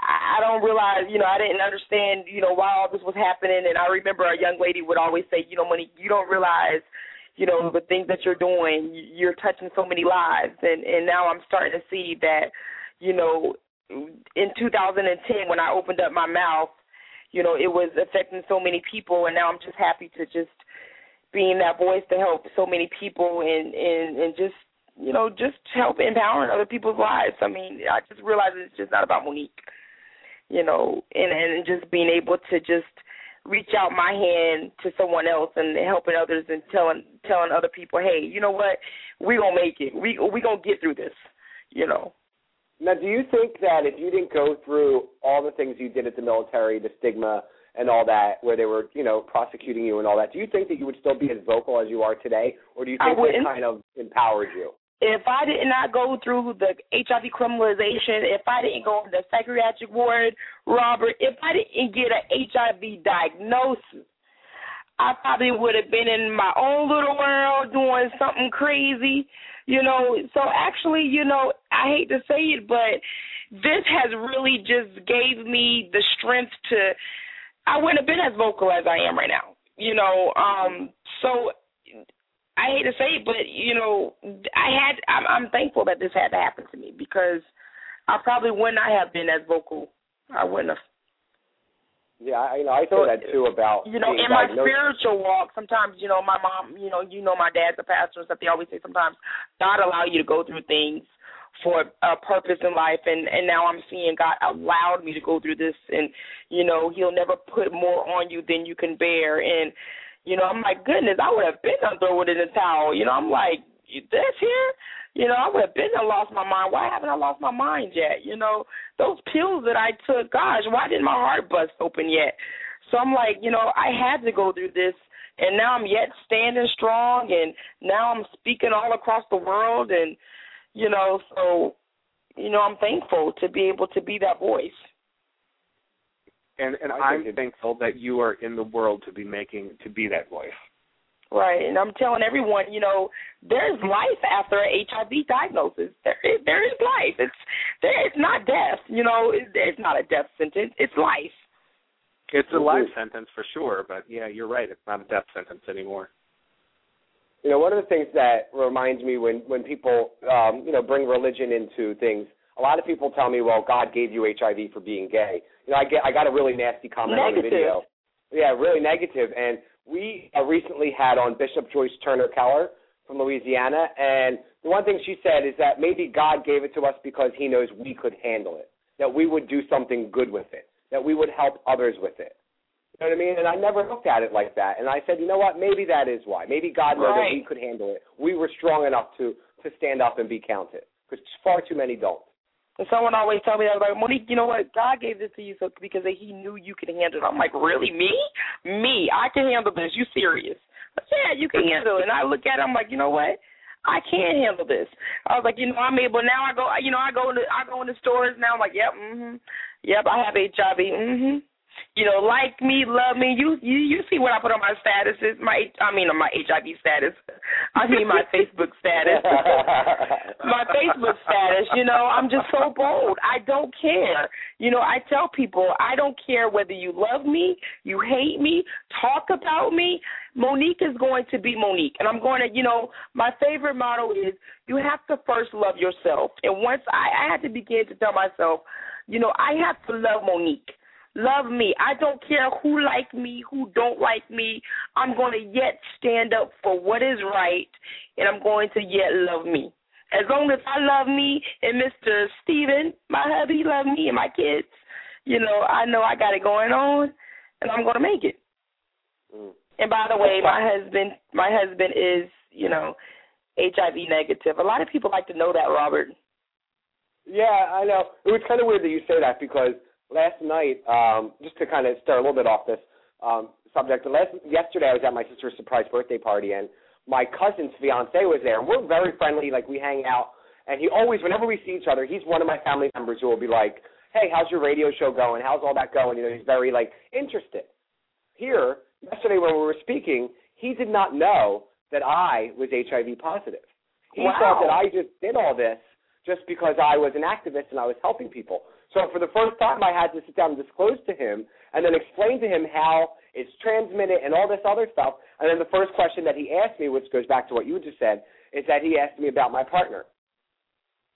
I don't realize, you know, I didn't understand, you know, why all this was happening. And I remember a young lady would always say, you know, Monique, you don't realize, you know, the things that you're doing. You're touching so many lives. And and now I'm starting to see that, you know, in 2010 when I opened up my mouth you know, it was affecting so many people, and now I'm just happy to just being that voice to help so many people and and and just you know just help empowering other people's lives. I mean, I just realized it's just not about Monique, you know, and and just being able to just reach out my hand to someone else and helping others and telling telling other people, hey, you know what, we gonna make it. We we gonna get through this, you know. Now, do you think that if you didn't go through all the things you did at the military, the stigma and all that, where they were, you know, prosecuting you and all that, do you think that you would still be as vocal as you are today, or do you think that kind of empowered you? If I did not go through the HIV criminalization, if I didn't go to the psychiatric ward, Robert, if I didn't get an HIV diagnosis, I probably would have been in my own little world doing something crazy, you know. So actually, you know, I hate to say it, but this has really just gave me the strength to I wouldn't have been as vocal as I am right now. You know, um so I hate to say it, but you know, I had. I'm, I'm thankful that this had to happen to me because I probably would not have been as vocal. I wouldn't have. Yeah, I, you know, I So, say that too about You know, in my diagnosed. spiritual walk, sometimes you know my mom. You know, you know my dad's a pastor and stuff. They always say sometimes God allow you to go through things for a purpose in life, and and now I'm seeing God allowed me to go through this, and you know He'll never put more on you than you can bear, and you know I'm like goodness, I would have been done throwing in the towel. You know, I'm like this here. You know, I would have been and lost my mind. Why haven't I lost my mind yet? You know, those pills that I took, gosh, why didn't my heart bust open yet? So I'm like, you know, I had to go through this and now I'm yet standing strong and now I'm speaking all across the world and you know, so you know, I'm thankful to be able to be that voice. And and I I'm thankful that you are in the world to be making to be that voice. Right, and I'm telling everyone, you know, there's life after a HIV diagnosis. There is, there is life. It's there. It's not death. You know, it, it's not a death sentence. It's life. It's a Mhm. life sentence for sure, but yeah, you're right. It's not a death sentence anymore. You know, one of the things that reminds me when when people um, you know bring religion into things, a lot of people tell me, "Well, God gave you HIV for being gay." You know, I get I got a really nasty comment on the video. Yeah, really negative. And we uh, recently had on Bishop Joyce Turner Keller from Louisiana, and the one thing she said is that maybe God gave it to us because He knows we could handle it, that we would do something good with it, that we would help others with it. You know what I mean? And I never looked at it like that. And I said, you know what? Maybe that is why. Maybe God knew that we could handle it. We were strong enough to to stand up and be counted, because far too many don't. And someone always tell me that like Monique, you know what? God gave this to you so because He knew you could handle it. I'm like, really, me? Me? I can handle this. You serious? But yeah, you can handle it. And I look at it, I'm like, you know what? I can handle this. I was like, you know, I'm able now. I go, you know, I go into I go into stores now. I'm like, yep, mhm, yep, I have HIV. Mhm. You know, like me, love me. You you you see what I put on my statuses? My I mean, on my HIV status. I mean my Facebook status. my Facebook status, you know, I'm just so bold. I don't care. You know, I tell people I don't care whether you love me, you hate me, talk about me. Monique is going to be Monique. And I'm going to, you know, my favorite motto is you have to first love yourself. And once I, I had to begin to tell myself, you know, I have to love Monique. Love me. I don't care who like me, who don't like me. I'm going to yet stand up for what is right, and I'm going to yet love me. As long as I love me and Mr. Steven, my hubby, love me and my kids, you know, I know I got it going on, and I'm going to make it. Mm. And by the way, my husband, my husband is, you know, HIV negative. A lot of people like to know that, Robert. Yeah, I know. It was kind of weird that you say that because last night, um, just to kind of start a little bit off this um, subject, last yesterday I was at my sister's surprise birthday party and my cousin's fiance was there. And we're very friendly, like we hang out. And he always, whenever we see each other, he's one of my family members who will be like, "Hey, how's your radio show going? How's all that going?" You know, he's very like interested. Here, yesterday when we were speaking, he did not know that I was HIV positive. He wow. thought that I just did all this just because I was an activist and I was helping people. So for the first time, I had to sit down and disclose to him and then explain to him how it's transmitted and all this other stuff. And then the first question that he asked me, which goes back to what you just said, is that he asked me about my partner.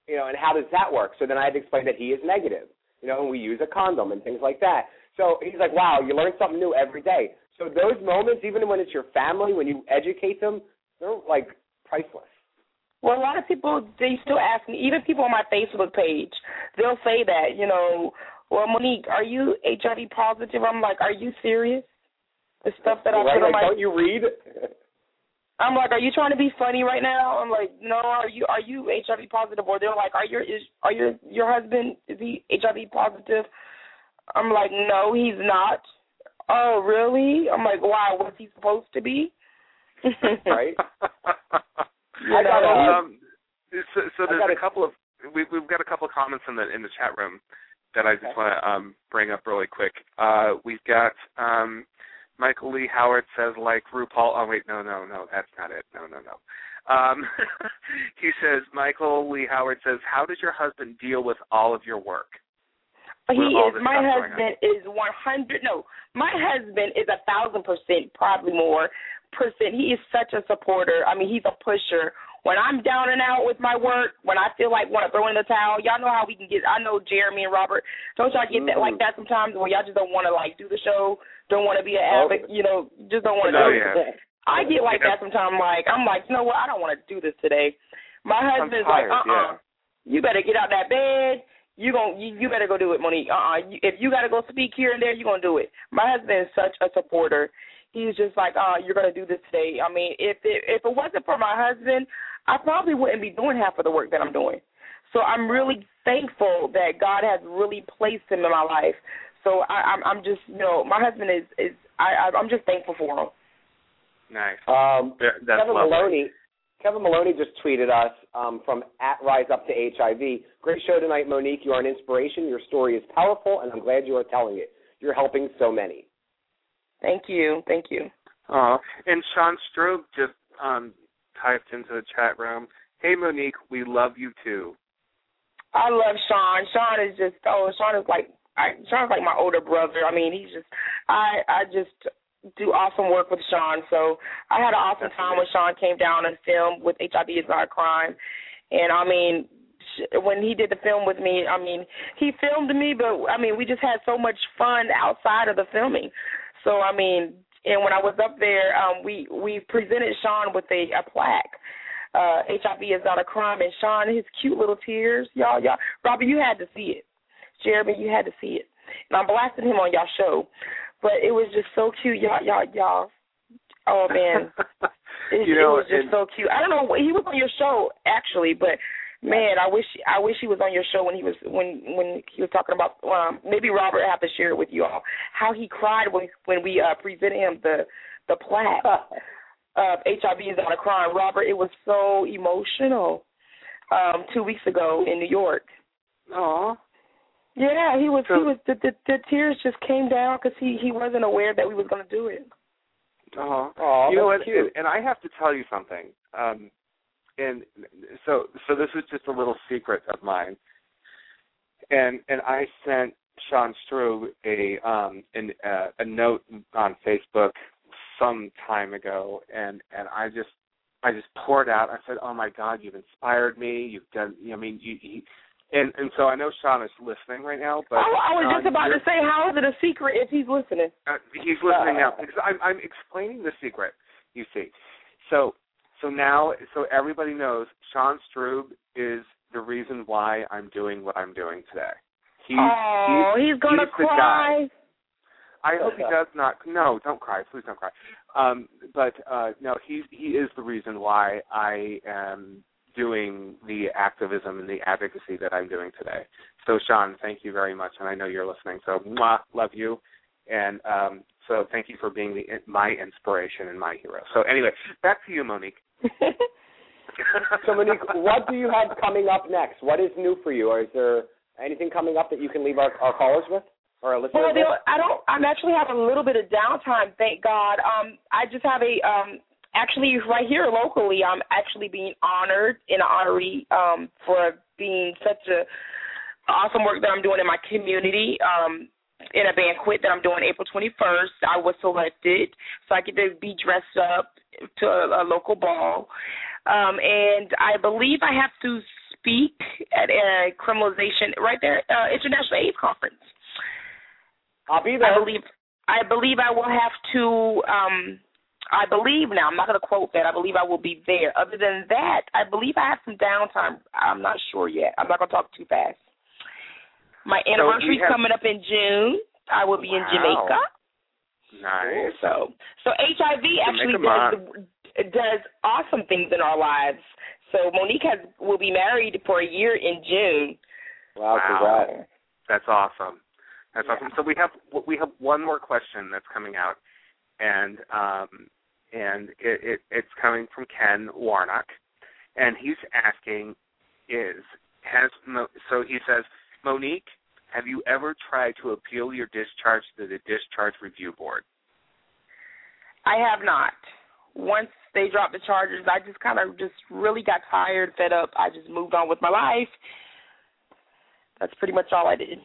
You know, and how does that work? So then I had to explain that he is negative. You know, and we use a condom and things like that. So he's like, "Wow, you learn something new every day." So those moments, even when it's your family, when you educate them, they're like priceless. Well, a lot of people they still ask me, even people on my Facebook page, they'll say that, you know, well, Monique, are you HIV positive? I'm like, are you serious? The stuff that I right, put on like, my don't you read? I'm like, are you trying to be funny right now? I'm like, no, are you are you HIV positive? Or they're like, are your is are your your husband is he HIV positive? I'm like, no, he's not. Oh, really? I'm like, wow, was he supposed to be? right. You I got um, so, so I got a a- couple of we, we've got a couple of comments in the in the chat room that I just Okay. want to um, bring up really quick. Uh, we've got um, Michael Lee Howard says like RuPaul. Oh wait, no, no, no, that's not it. No, no, no. Um, he says Michael Lee Howard says, how does your husband deal with all of your work? He is. My stuff going on. husband is one hundred. No, my husband is a thousand percent, probably more percent. He is such a supporter. I mean, he's a pusher. When I'm down and out with my work, when I feel like want to throw in the towel, y'all know how we can get. I know Jeremy and Robert. Don't y'all get that like that sometimes where y'all just don't want to like do the show, don't want to be an Oh. advocate, you know, just don't want to Oh, do yeah. it. I get like that sometimes. Like I'm like, you know what? I don't want to do this today. My husband's tired, like, uh, uh yeah. you better get out that bed. You gon' you, you better go do it, Monique. Uh, uh if you gotta go speak here and there, you gonna do it. My husband is such a supporter. He's just like, "Oh, you're gonna do this today. I mean, if it if it wasn't for my husband, I probably wouldn't be doing half of the work that I'm doing. So I'm really thankful that God has really placed him in my life. So I, I'm I'm just you know my husband is is I I- I'm just thankful for him. Nice. Um, That's Kevin lovely. Maloney. Kevin Maloney just tweeted us um, from at Rise Up to HIV. Great show tonight, Monique. You are an inspiration. Your story is powerful, and I'm glad you are telling it. You're helping so many. Thank you, thank you. Oh, and Sean Strub just um, typed into the chat room, "Hey Monique, we love you too." I love Sean. Sean is just oh, Sean is like I, Sean's like my older brother. I mean, he's just I I just do awesome work with Sean. So I had an awesome time when Sean came down and filmed with HIV is not a crime, and I mean sh- when he did the film with me, I mean he filmed me, but I mean we just had so much fun outside of the filming. So I mean, and when I was up there, um, we we presented Sean with a, a plaque uh HIV is not a crime and Sean his cute little tears. Y'all y'all Robbie you had to see it. Jeremy, you had to see it. And I'm blasting him on y'all show. But it was just so cute, y'all y'all y'all oh man. It, you know, it was just so cute. I don't know he was on your show actually, but man, I wish I wish he was on your show when he was when when he was talking about um maybe Robert have to share it with you all how he cried when when we uh presented him the the plaque uh, HIV is not a crime. Robert, it was so emotional um, two weeks ago in New York. Aw. Yeah, he was. So- he was. The, the the tears just came down because he he wasn't aware that we was going to do it. Aw. Oh, you know that's what? cute. And, and I have to tell you something. Um, and so, so this is just a little secret of mine. And and I sent Sean Strub a um an, uh, a note on Facebook some time ago, and and I just I just poured out. I said, "Oh my God, you've inspired me. You've done. I mean, you." you and and so I know Sean is listening right now, but I, I was Sean, just about to say, how is it a secret if he's listening? Uh, he's listening now because I'm I'm explaining the secret. You see, so so now so everybody knows Sean Strub is the reason why I'm doing what I'm doing today. He's, oh, he's, gonna he's the cry. I hope he does not. No, don't cry. Please don't cry. Um, but uh, no, he he is the reason why I am doing the activism and the advocacy that I'm doing today. So, Sean, thank you very much, and I know you're listening. So, mwah, love you, and um, so thank you for being the my inspiration and my hero. So, anyway, back to you, Monique. So Monique, what do you have coming up next? What is new for you? Or is there anything coming up that you can leave our, our callers with or listeners Well, with? I don't. I'm actually having a little bit of downtime. Thank God. Um, I just have a um, actually right here locally. I'm actually being honored in an honorary um for being such a awesome work that I'm doing in my community. Um, in a banquet that I'm doing April 21st, I was selected, so I get to be dressed up to a, a local ball. Um, and I believe I have to speak at a criminalization right there, uh, International AIDS Conference. I'll be there. I believe I believe I will have to um I believe now, I'm not gonna quote that, I believe I will be there. Other than that, I believe I have some downtime. I'm not sure yet. I'm not gonna talk too fast. My So anniversary's we have- coming up in June. I will be in Jamaica. Nice. So so HIV actually Jamaica does does awesome things in our lives. So Monique has will be married for a year in June. Wow, Wow. congrats. That's awesome. That's Yeah. awesome. So we have we have one more question that's coming out, and um, and it, it it's coming from Ken Warnock, and he's asking, is has so he says, Monique, have you ever tried to appeal your discharge to the discharge review board? I have not. Once they dropped the charges, I just kind of just really got tired, fed up. I just moved on with my life. That's pretty much all I did.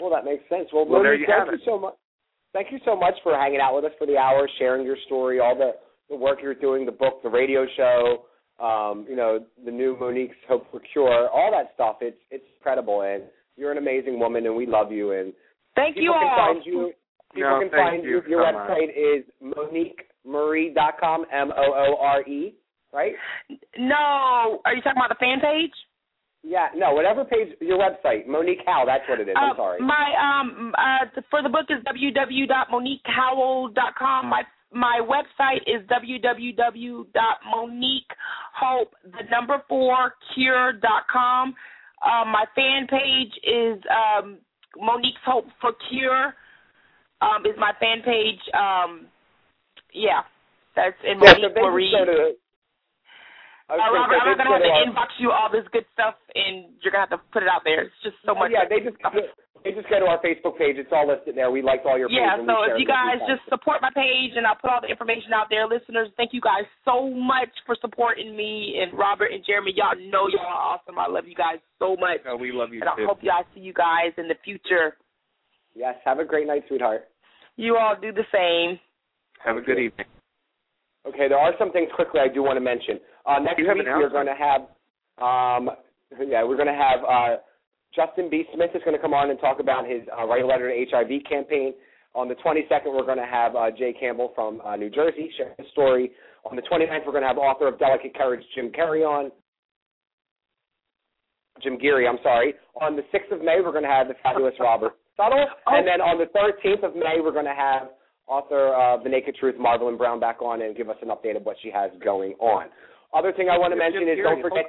Well, that makes sense. Well, Well, Monique, you thank have you so much. Thank you so much for hanging out with us for the hour, sharing your story, all the, the work you're doing, the book, the radio show, um, you know, the new Monique's Hope for Cure, all that stuff. It's it's incredible, and you're an amazing woman, and we love you. And Thank people you can all. find you. People No, can thank find you Your so much. website is moniquemarie.com, M O O R E, right? No, are you talking about the fan page? Yeah, no, whatever page your website, Monique Howell, that's what it is. I'm Uh, sorry. My um uh for the book is www.moniquehowell.com. My my website is www.moniquehope the number four cure.com. Um, my fan page is um, Monique's Hope for Cure. Um, is my fan page. Um, yeah, that's in yeah, Monique Marie. just go to. I Uh, Robert, I'm not gonna have to inbox you all this good stuff, and you're gonna have to put it out there. It's just so much. Yeah, they just they just go to our Facebook page. It's all listed there. We liked all your Yeah, pages. so if you guys just support my page and I'll put all the information out there, listeners, thank you guys so much for supporting me and Robert and Jeremy. Y'all know y'all are awesome. I love you guys so much. No, we love you And I hope y'all see you guys in the future. Yes, have a great night, sweetheart. You all do the same. Have a good evening. Okay, there are some things quickly I do want to mention. Uh, next week we're going to have, um, yeah, we're going to have uh, Justin B. Smith is going to come on and talk about his uh, Write a Letter to HIV campaign. On the 22nd, we're going to have uh, Jay Campbell from uh, New Jersey share his story. On the 29th, we're going to have author of Delicate Courage, Jim Carrey on. Jim Geary, I'm sorry. On the 6th of May, we're going to have the fabulous Robert Suttle. And then on the 13th of May, we're going to have author of The Naked Truth, Marvelyn Brown, back on and give us an update of what she has going on. Other thing I want to mention is don't forget.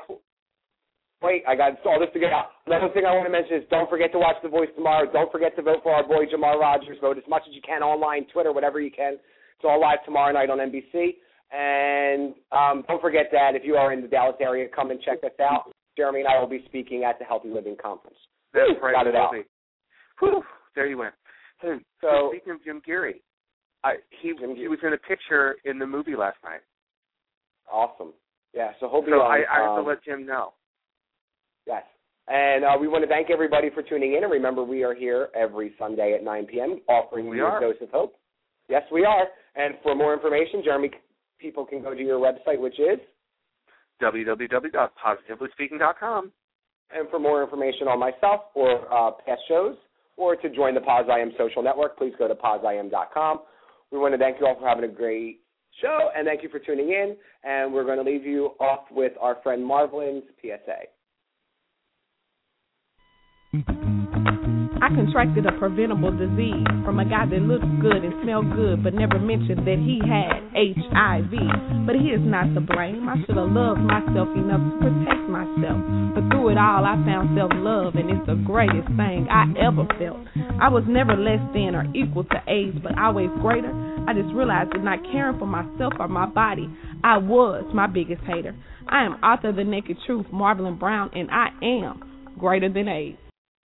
Wait, I got all this to get out. Another thing I want to mention is don't forget to watch The Voice tomorrow. Don't forget to vote for our boy Jamar Rogers. Vote as much as you can online, Twitter, whatever you can. It's all live tomorrow night on NBC. And um, don't forget that if you are in the Dallas area, come and check us out. Jeremy and I will be speaking at the Healthy Living Conference. That's right. got it out. Whew, there you went. So So- speaking of Jim Geary, I, he Jim he was in a picture in the movie last night. Awesome. Yeah, so he'll be So on. I, I have um, to let Jim know. Yes. And uh, we want to thank everybody for tuning in. And remember, we are here every Sunday at 9 p.m. offering We you are. a dose of hope. Yes, we are. And for more information, Jeremy, people can go to your website, which is www.positivelyspeaking.com. And for more information on myself or uh, past shows, or to join the Pos I Am social network, please go to posiam.com. We want to thank you all for having a great show, and thank you for tuning in. And we're going to leave you off with our friend Marvelyn's PSA. I contracted a preventable disease from a guy that looked good and smelled good, but never mentioned that he had HIV. But he is not to blame. I should have loved myself enough to protect myself. But through it all, I found self love, and it's the greatest thing I ever felt. I was never less than or equal to AIDS, but always greater. I just realized that not caring for myself or my body, I was my biggest hater. I am author of The Naked Truth, Marvelyn Brown, and I am greater than AIDS.